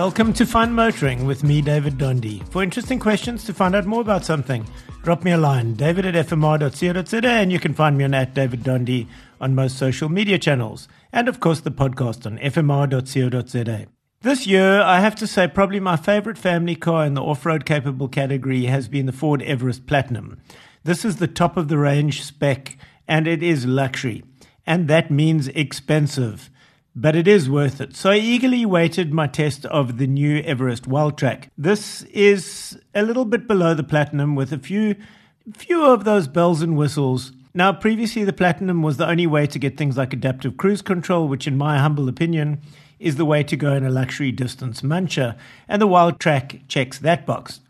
Welcome to Fine Motoring with me, David Donde. For interesting questions to find out more about something, drop me a line, david at fmr.co.za, and you can find me on at David Donde on most social media channels, and of course the podcast on fmr.co.za. This year, I have to say, probably my favorite family car in the off road capable category has been the Ford Everest Platinum. This is the top of the range spec, and it is luxury, and that means expensive but it is worth it. So I eagerly waited my test of the new Everest Wildtrak. This is a little bit below the Platinum with a few few of those bells and whistles. Now, previously the Platinum was the only way to get things like adaptive cruise control, which in my humble opinion is the way to go in a luxury distance muncher, and the Wildtrak checks that box.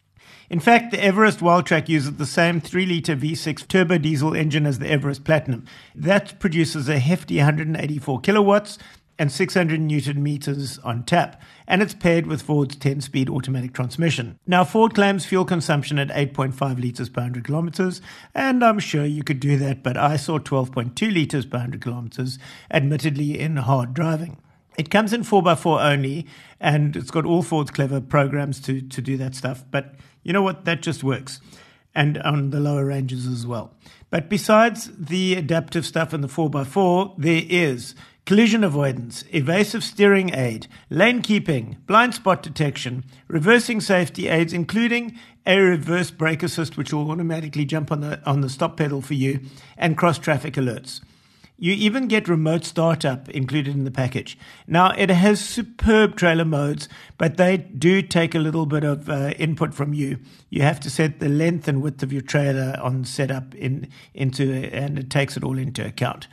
In fact, the Everest Wildtrak uses the same 3 litre V6 turbo diesel engine as the Everest Platinum. That produces a hefty 184 kilowatts and 600 newton meters on tap, and it's paired with Ford's 10 speed automatic transmission. Now, Ford claims fuel consumption at 8.5 liters per 100 kilometers, and I'm sure you could do that, but I saw 12.2 liters per 100 kilometers, admittedly in hard driving. It comes in 4x4 only, and it's got all Ford's clever programs to, to do that stuff, but you know what? That just works. And on the lower ranges as well. But besides the adaptive stuff in the 4x4, there is collision avoidance, evasive steering aid, lane keeping, blind spot detection, reversing safety aids, including a reverse brake assist, which will automatically jump on the, on the stop pedal for you, and cross traffic alerts. You even get remote startup included in the package. Now, it has superb trailer modes, but they do take a little bit of uh, input from you. You have to set the length and width of your trailer on setup in into, and it takes it all into account.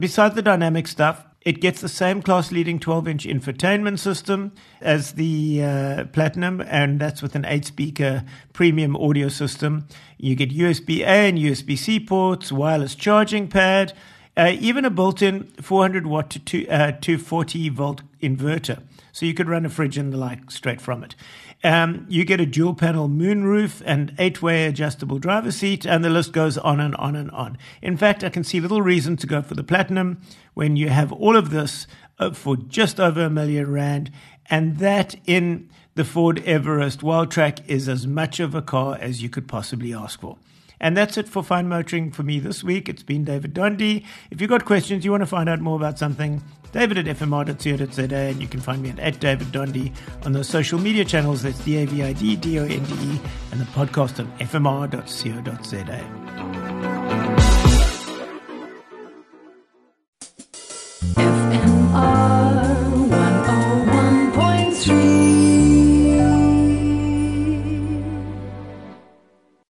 Besides the dynamic stuff, it gets the same class leading 12 inch infotainment system as the uh, Platinum, and that's with an 8 speaker premium audio system. You get USB A and USB C ports, wireless charging pad, uh, even a built in 400 watt to two, uh, 240 volt inverter. So you could run a fridge and the like straight from it. Um, you get a dual panel moonroof and eight way adjustable driver seat, and the list goes on and on and on. In fact, I can see little reason to go for the Platinum when you have all of this uh, for just over a million rand, and that in the Ford Everest Wildtrak is as much of a car as you could possibly ask for. And that's it for Fine Motoring for me this week. It's been David Donde. If you've got questions, you want to find out more about something, david at fmr.co.za, and you can find me at, at David Donde on those social media channels. That's D A V I D D O N D E, and the podcast on fmr.co.za.